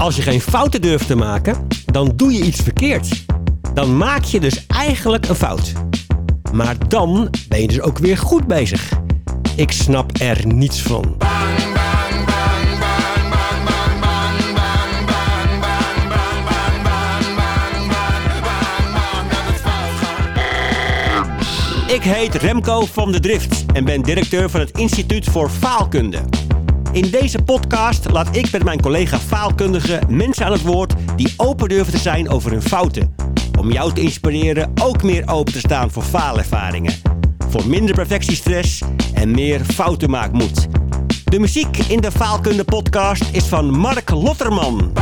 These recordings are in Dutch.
Als je geen fouten durft te maken, dan doe je iets verkeerd. Dan maak je dus eigenlijk een fout. Maar dan ben je dus ook weer goed bezig. Ik snap er niets van. Ik heet Remco van de Drift en ben directeur van het Instituut voor Faalkunde. In deze podcast laat ik met mijn collega faalkundigen mensen aan het woord die open durven te zijn over hun fouten. Om jou te inspireren ook meer open te staan voor faalervaringen. Voor minder perfectiestress en meer foutenmaakmoed. De muziek in de Faalkunde podcast is van Mark Lotterman.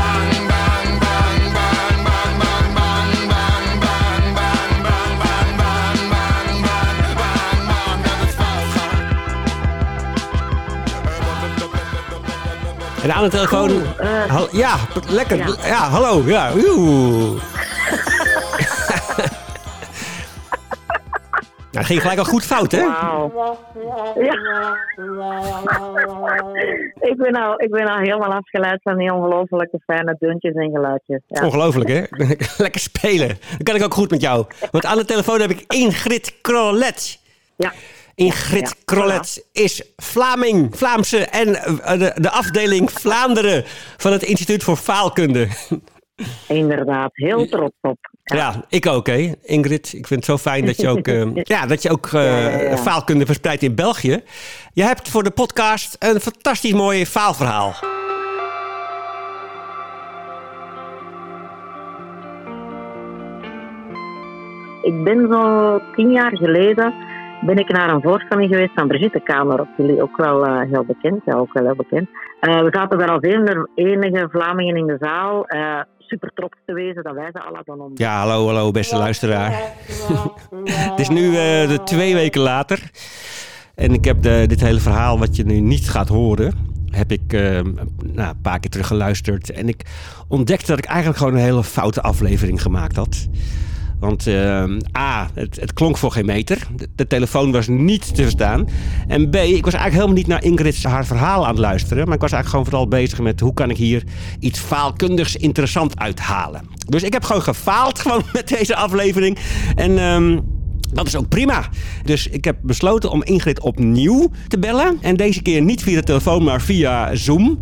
En aan de telefoon. eh, ja, lekker. Ja, ja. hallo. Ja. Nou, ging gelijk al goed fout, hè? Ja. ik, ben nou, ik ben nou helemaal afgeleid van die ongelofelijke fijne deuntjes en geluidjes. Ja. Ongelooflijk, hè? Lekker spelen. Dat kan ik ook goed met jou. Want aan de telefoon heb ik Ingrid Krollet. Ja. Ingrid Ja, Krollet is Vlaming, Vlaamse en eh, de, de afdeling Vlaanderen van het Instituut voor Faalkunde. Inderdaad, heel trots op. Ja, ik ook, hè, Ingrid. Ik vind het zo fijn dat je ook, eh, ja, dat je ook eh, ja. faalkunde verspreidt in België. Je hebt voor de podcast een fantastisch mooi faalverhaal. Ik ben zo tien jaar geleden ben ik naar een voorstelling geweest van Brigitte Kamer. Op jullie ook wel eh, heel bekend. Ja, ook wel heel bekend. Eh, we zaten daar als enige, enige Vlamingen in de zaal. eh, super trots te wezen dat wij ze al hadden ontdekt. Ja, hallo, hallo, beste luisteraar. Het is nu eh, de twee weken later. En ik heb de, dit hele verhaal wat je nu niet gaat horen, heb ik eh, nou, een paar keer teruggeluisterd. En ik ontdekte dat ik eigenlijk gewoon een hele foute aflevering gemaakt had. Want eh, A, het, het klonk voor geen meter. De, de telefoon was niet te verstaan. En B, ik was eigenlijk helemaal niet naar Ingrid's haar verhaal aan het luisteren. Maar ik was eigenlijk gewoon vooral bezig met hoe kan ik hier iets faalkundigs interessant uithalen. Dus ik heb gewoon gefaald gewoon met deze aflevering. En... ehm, dat is ook prima. Dus ik heb besloten om Ingrid opnieuw te bellen. En deze keer niet via de telefoon, maar via Zoom.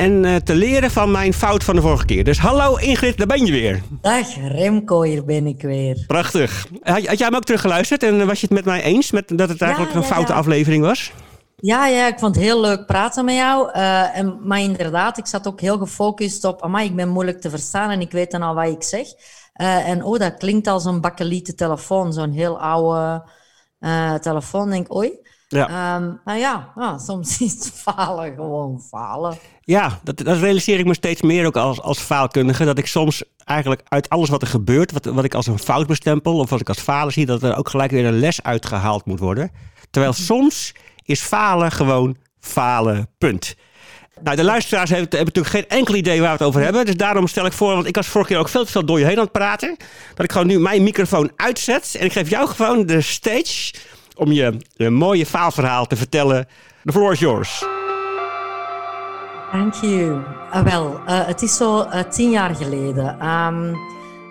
En eh, te leren van mijn fout van de vorige keer. Dus hallo Ingrid, daar ben je weer. Dag Remco, hier ben ik weer. Prachtig. Had, had jij hem ook teruggeluisterd en was je het met mij eens met, dat het eigenlijk Ja, een ja, foute ja. aflevering was? Ja, ja, ik vond het heel leuk praten met jou. Eh, en, maar inderdaad, ik zat ook heel gefocust op... Amai, ik ben moeilijk te verstaan en ik weet dan al wat ik zeg. Eh, en oh, dat klinkt als een bakkeliete telefoon. Zo'n heel oude eh, telefoon. denk ik, oei. Ja. Ehm, maar ja, ah, soms is het falen gewoon falen. Ja, dat, dat realiseer ik me steeds meer ook als, als faalkundige. Dat ik soms eigenlijk uit alles wat er gebeurt, wat, wat ik als een fout bestempel of wat ik als falen zie, dat er ook gelijk weer een les uitgehaald moet worden. Terwijl soms is falen gewoon falen, punt. Nou, de luisteraars hebben, hebben natuurlijk geen enkel idee waar we het over hebben. Dus daarom stel ik voor, want ik was vorige keer ook veel te veel door je heen aan het praten. Dat ik gewoon nu mijn microfoon uitzet. En ik geef jou gewoon de stage om je, je mooie faalverhaal te vertellen. The floor is yours. Thank you. Ah, wel, eh, het is zo eh, tien jaar geleden. Ehm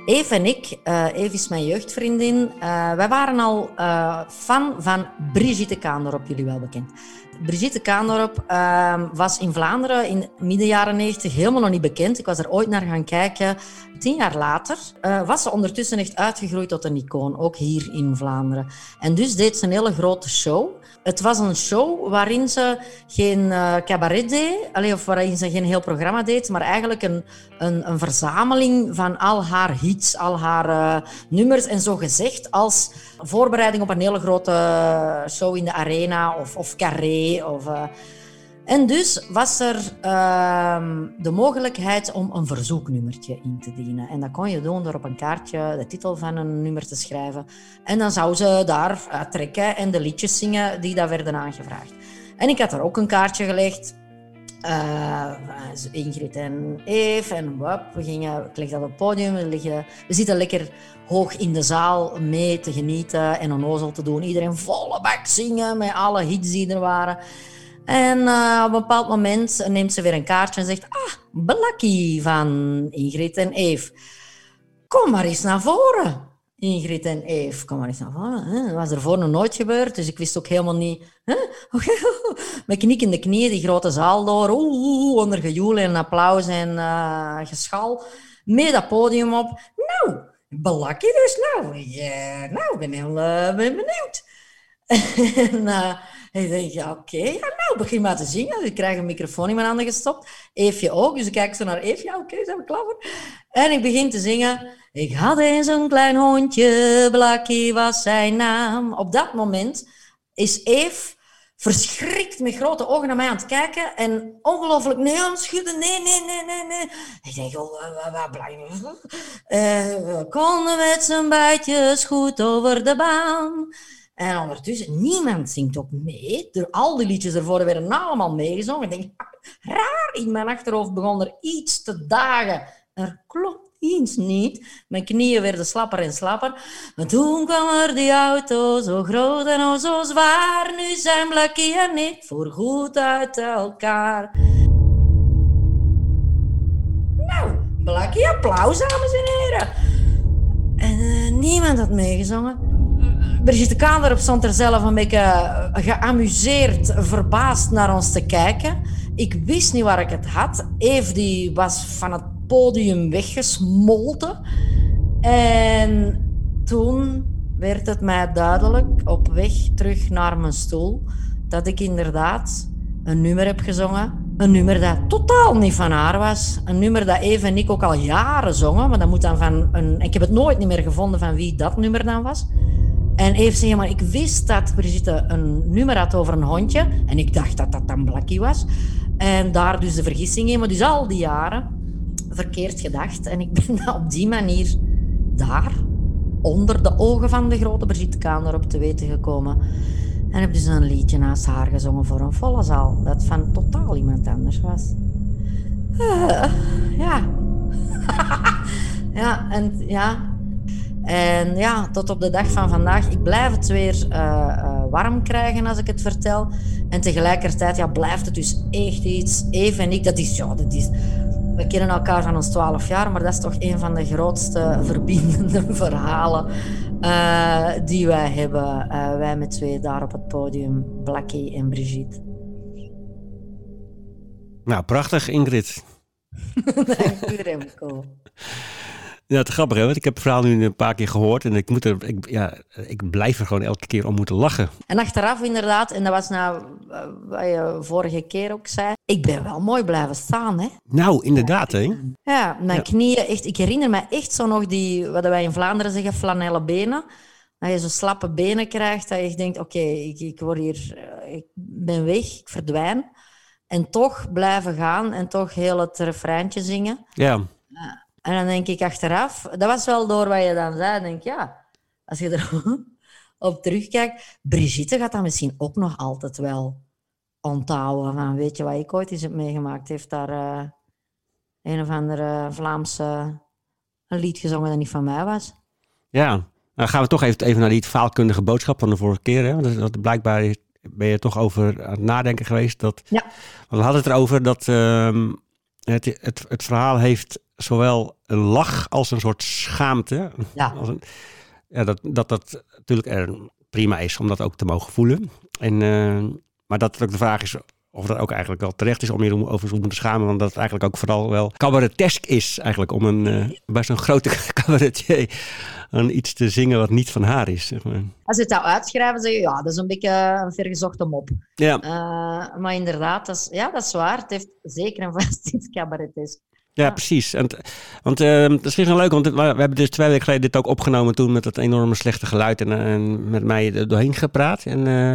Eve en ik, eh Eve is mijn jeugdvriendin, eh, wij waren al eh, fan van Brigitte Kaandorp, jullie wel bekend. Brigitte Kaandorp ehm, was in Vlaanderen in midden jaren 90 helemaal nog niet bekend. Ik was er ooit naar gaan kijken. Tien jaar later eh, was ze ondertussen echt uitgegroeid tot een icoon, ook hier in Vlaanderen. En dus deed ze een hele grote show. Het was een show waarin ze geen eh, cabaret deed, of waarin ze geen heel programma deed, maar eigenlijk een, een, een verzameling van al haar hits, al haar eh, nummers. En zo gezegd als voorbereiding op een hele grote show in de arena of, of carré. Of, en dus was er ehm, de mogelijkheid om een verzoeknummertje in te dienen. En dat kon je doen door op een kaartje de titel van een nummer te schrijven. En dan zou ze daar uit trekken en de liedjes zingen die daar werden aangevraagd. En ik had er ook een kaartje gelegd. Eh, Ingrid en Eve en we gingen, ik leg dat op het podium, we, liggen, we zitten lekker hoog in de zaal mee te genieten en onnozel te doen. Iedereen volle bak zingen met alle hits die er waren. En eh, op een bepaald moment neemt ze weer een kaartje en zegt: Ah, Blakkie van Ingrid en Eve. Kom maar eens naar voren. Ingrid en Eve, kom maar eens naar voren. Dat was er voor nog nooit gebeurd, dus ik wist ook helemaal niet... Huh? Met knik in de knieën, die grote zaal door. Oeh, onder gejoel en applaus en uh, geschal. Mee dat podium op. Nou, Blakkie dus nou. Ja, nou, ik ben heel uh, ben benieuwd. en ik denk, ja, oké, okay. ja, nou, begin maar te zingen. Ik krijg een microfoon in mijn handen gestopt. Eefje ook, dus ik kijk zo naar Eefje. Ja, oké, okay, zijn we klaar voor? En ik begin te zingen. Ik had eens een klein hondje, Blakkie was zijn naam. Op dat moment is Eve verschrikt met grote ogen naar mij aan het kijken en ongelooflijk nee aan schudden. Nee, nee, nee, nee, nee. Ik denk, oh, wat, blij. Uh, we konden met z'n bijtjes goed over de baan. En ondertussen, niemand zingt ook mee. Door al die liedjes ervoor werden allemaal meegezongen. Ik denk, raar, in mijn achterhoofd begon er iets te dagen. Er klopt iets niet. Mijn knieën werden slapper en slapper. Maar toen kwam er die auto, zo groot en oh zo zwaar. Nu zijn Blakkie en ik voorgoed uit elkaar. Nou, Blakkie, applaus, dames en heren. En uh, niemand had meegezongen. Brigitte Kaanderop stond er zelf een beetje eh, geamuseerd, verbaasd naar ons te kijken. Ik wist niet waar ik het had. Eve die was van het podium weggesmolten. En toen werd het mij duidelijk, op weg terug naar mijn stoel, dat ik inderdaad een nummer heb gezongen. Een nummer dat totaal niet van haar was. Een nummer dat Eve en ik ook al jaren zongen. Maar dat moet dan van een... Ik heb het nooit meer gevonden van wie dat nummer dan was. En Eve zei, maar ik wist dat Brigitte een nummer had over een hondje. En ik dacht dat dat dan Blackie was. En daar dus de vergissing in. Maar dus al die jaren verkeerd gedacht. En ik ben op die manier daar, onder de ogen van de grote Brigitte Kaner, op te weten gekomen. En heb dus een liedje naast haar gezongen voor een volle zaal. Dat van totaal iemand anders was. Uh, ja. ja, en ja. En ja, tot op de dag van vandaag. Ik blijf het weer uh, uh, warm krijgen als ik het vertel. En tegelijkertijd ja, blijft het dus echt iets. Even en ik, dat is, ja, dat is we kennen elkaar van ons twaalf jaar, maar dat is toch een van de grootste verbindende verhalen uh, die wij hebben. Wij met twee daar op het podium, Blackie en Brigitte. Nou, prachtig, Ingrid. Dank u, Remco. Ja, te grappig, hè? Want ik heb het verhaal nu een paar keer gehoord en ik, moet er, ik, ja, ik blijf er gewoon elke keer om moeten lachen. En achteraf inderdaad, en dat was nou wat je vorige keer ook zei, ik ben wel mooi blijven staan, hè? Nou, inderdaad, hè? Ja, mijn knieën, echt, ik herinner me echt zo nog die, wat wij in Vlaanderen zeggen, flanellen benen. Dat je zo slappe benen krijgt, dat je denkt, oké, ik, ik word hier, eh, ik ben weg, ik verdwijn. En toch blijven gaan en toch heel het refreintje zingen. Ja. En dan denk ik achteraf, dat was wel door wat je dan zei, denk ja, als je erop terugkijkt, Brigitte gaat dat misschien ook nog altijd wel onthouden. Van, weet je wat ik ooit eens heb meegemaakt? Heeft daar uh, een of andere Vlaamse een lied gezongen dat niet van mij was. Ja, dan gaan we toch even, even naar die faalkundige boodschap van de vorige keer. Hè? Dat, dat blijkbaar ben je toch over aan het nadenken geweest. Dat, ja. We hadden het erover dat uh, het, het, het verhaal heeft zowel een lach als een soort schaamte. Ja. Een, ja dat, dat dat natuurlijk er prima is om dat ook te mogen voelen. En, uh, maar dat het ook de vraag is of dat ook eigenlijk wel terecht is om je over te moeten schamen. Want dat het eigenlijk ook vooral wel cabaretesk is eigenlijk om een, uh, bij zo'n grote cabaretier aan iets te zingen wat niet van haar is. Zeg maar. Als je het zou uitschrijven, zeg je ja, dat is een beetje een vergezochte mop. Ja. Uh, maar inderdaad, dat is, ja, dat is waar. Het heeft zeker een vast iets cabaretesk. Ja, precies. En, want uh, dat is wel leuk, want we hebben dus twee weken geleden dit ook opgenomen toen met dat enorme slechte geluid en, en met mij er doorheen gepraat. En uh,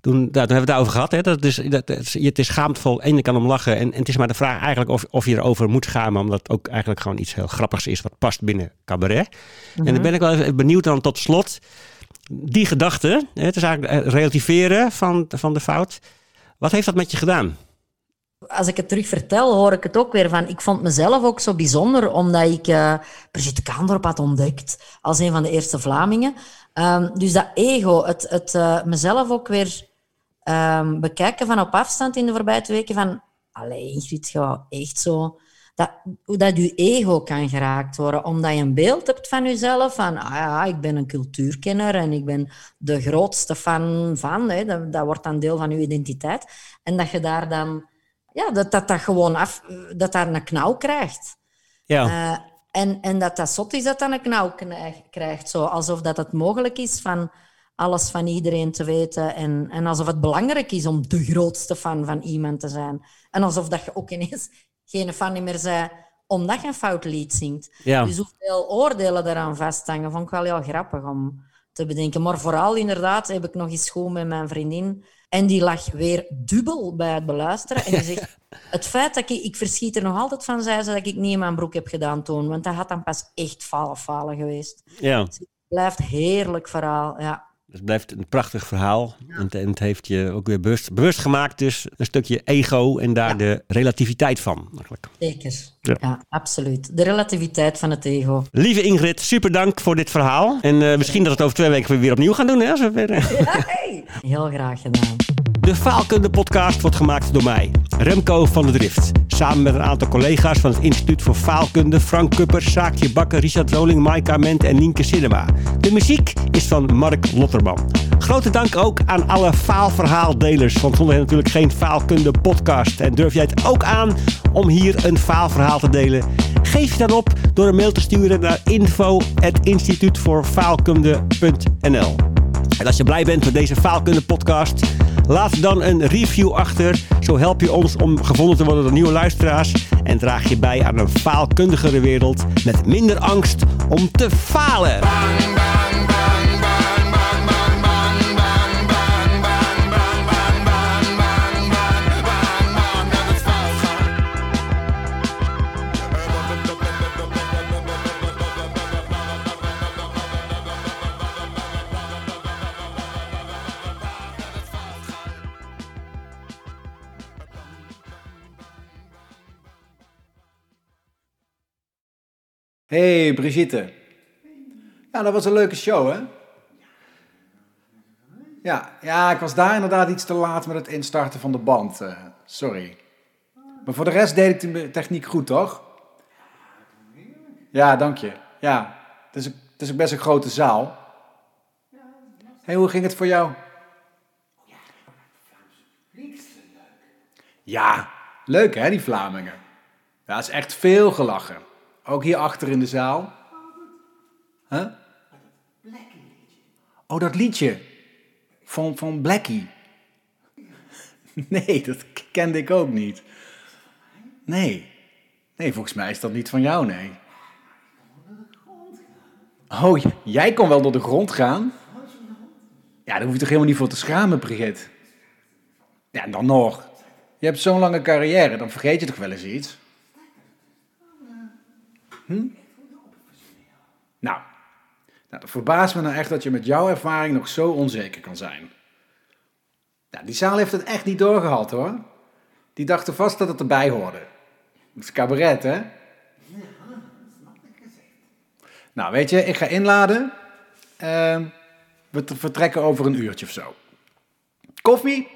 toen, nou, toen hebben we het daarover gehad. Hè, dat is, dat, het, is, het is schaamtevol kan om lachen. En, en, het is maar de vraag eigenlijk of, of je erover moet schamen, omdat het ook eigenlijk gewoon iets heel grappigs is wat past binnen cabaret. En dan ben ik wel even benieuwd dan tot slot. Die gedachte, hè, het is eigenlijk relativeren van, van de fout. Wat heeft dat met je gedaan? Als ik het terug vertel, hoor ik het ook weer van. Ik vond mezelf ook zo bijzonder, omdat ik uh, Brigitte Kaandorp had ontdekt als een van de eerste Vlamingen. Um, dus dat ego, het, het uh, mezelf ook weer um, bekijken van op afstand in de voorbije twee weken van Allee, Ingrid, gaat echt zo... Dat, dat je ego kan geraakt worden. Omdat je een beeld hebt van jezelf. Van, ah ja, ik ben een cultuurkenner en ik ben de grootste fan van. Hè, dat, dat wordt dan deel van je identiteit. En dat je daar dan... Ja, dat dat, dat gewoon af... Dat daar een knauw krijgt. Ja. Uh, en, en dat dat zot is dat dan een knauw krijgt. Zo, alsof dat het mogelijk is van alles van iedereen te weten. En, en alsof het belangrijk is om de grootste fan van iemand te zijn. En alsof dat je ook ineens geen fan meer bent omdat je een fout lied zingt. Ja. Dus hoeveel oordelen eraan vasthangen, vond ik wel heel grappig om te bedenken. Maar vooral inderdaad heb ik nog eens schoon met mijn vriendin. En die lag weer dubbel bij het beluisteren. En die zegt, het feit dat ik... Ik verschiet er nog altijd van, zei ze, dat ik niet in mijn broek heb gedaan toen. Want dat had dan pas echt falen falen geweest. Ja. Dus het blijft heerlijk verhaal, ja. Het blijft een prachtig verhaal. En, en het heeft je ook weer bewust, bewust gemaakt. Dus een stukje ego en daar Ja. de relativiteit van. Eigenlijk. Zeker. Ja. Ja. absoluut. De relativiteit van het ego. Lieve Ingrid, super dank voor dit verhaal. En eh, misschien dat we het over twee weken weer opnieuw gaan doen. Hè, als we weer, Heel graag gedaan. De Faalkunde podcast wordt gemaakt door mij, Remco van der Drift. Samen met een aantal collega's van het Instituut voor Faalkunde, Frank Kupper, Saakje Bakker, Richard Roling, Maaike Ament en Nienke Cinema. De muziek is van Mark Lotterman. Grote dank ook aan alle faalverhaaldelers, want zonder hen natuurlijk geen Faalkunde podcast. En durf jij het ook aan om hier een faalverhaal te delen? Geef je dan op door een mail te sturen naar info.instituutvoorfaalkunde.nl en als je blij bent met deze Faalkunde podcast, laat dan een review achter. Zo help je ons om gevonden te worden door nieuwe luisteraars. En draag je bij aan een faalkundigere wereld met minder angst om te falen. Hey Brigitte. Ja, dat was een leuke show, hè? Ja, ja, ik was daar inderdaad iets te laat met het instarten van de band. eh, sorry. Maar voor de rest deed ik de techniek goed, toch? Ja, dank je. Ja, het is, het is best een grote zaal. hey, hoe ging het voor jou? Ja, leuk hè, die Vlamingen. Ja, het is echt veel gelachen. Ook hier achter in de zaal. Huh? Oh, dat liedje. Van, van Blackie. Nee, dat kende ik ook niet. Nee. Nee, volgens mij is dat niet van jou, nee. Oh, jij kon wel door de grond gaan? Ja, daar hoef je toch helemaal niet voor te schamen, Brigitte? Ja, dan nog. Je hebt zo'n lange carrière, dan vergeet je toch wel eens iets? Hm? Nou, nou, dat verbaast me nou echt dat je met jouw ervaring nog zo onzeker kan zijn. Nou, die zaal heeft het echt niet doorgehad hoor. Die dachten vast dat het erbij hoorde. Het is cabaret, hè? Nou, weet je, ik ga inladen. Ehm, we vertrekken over een uurtje of zo. Koffie?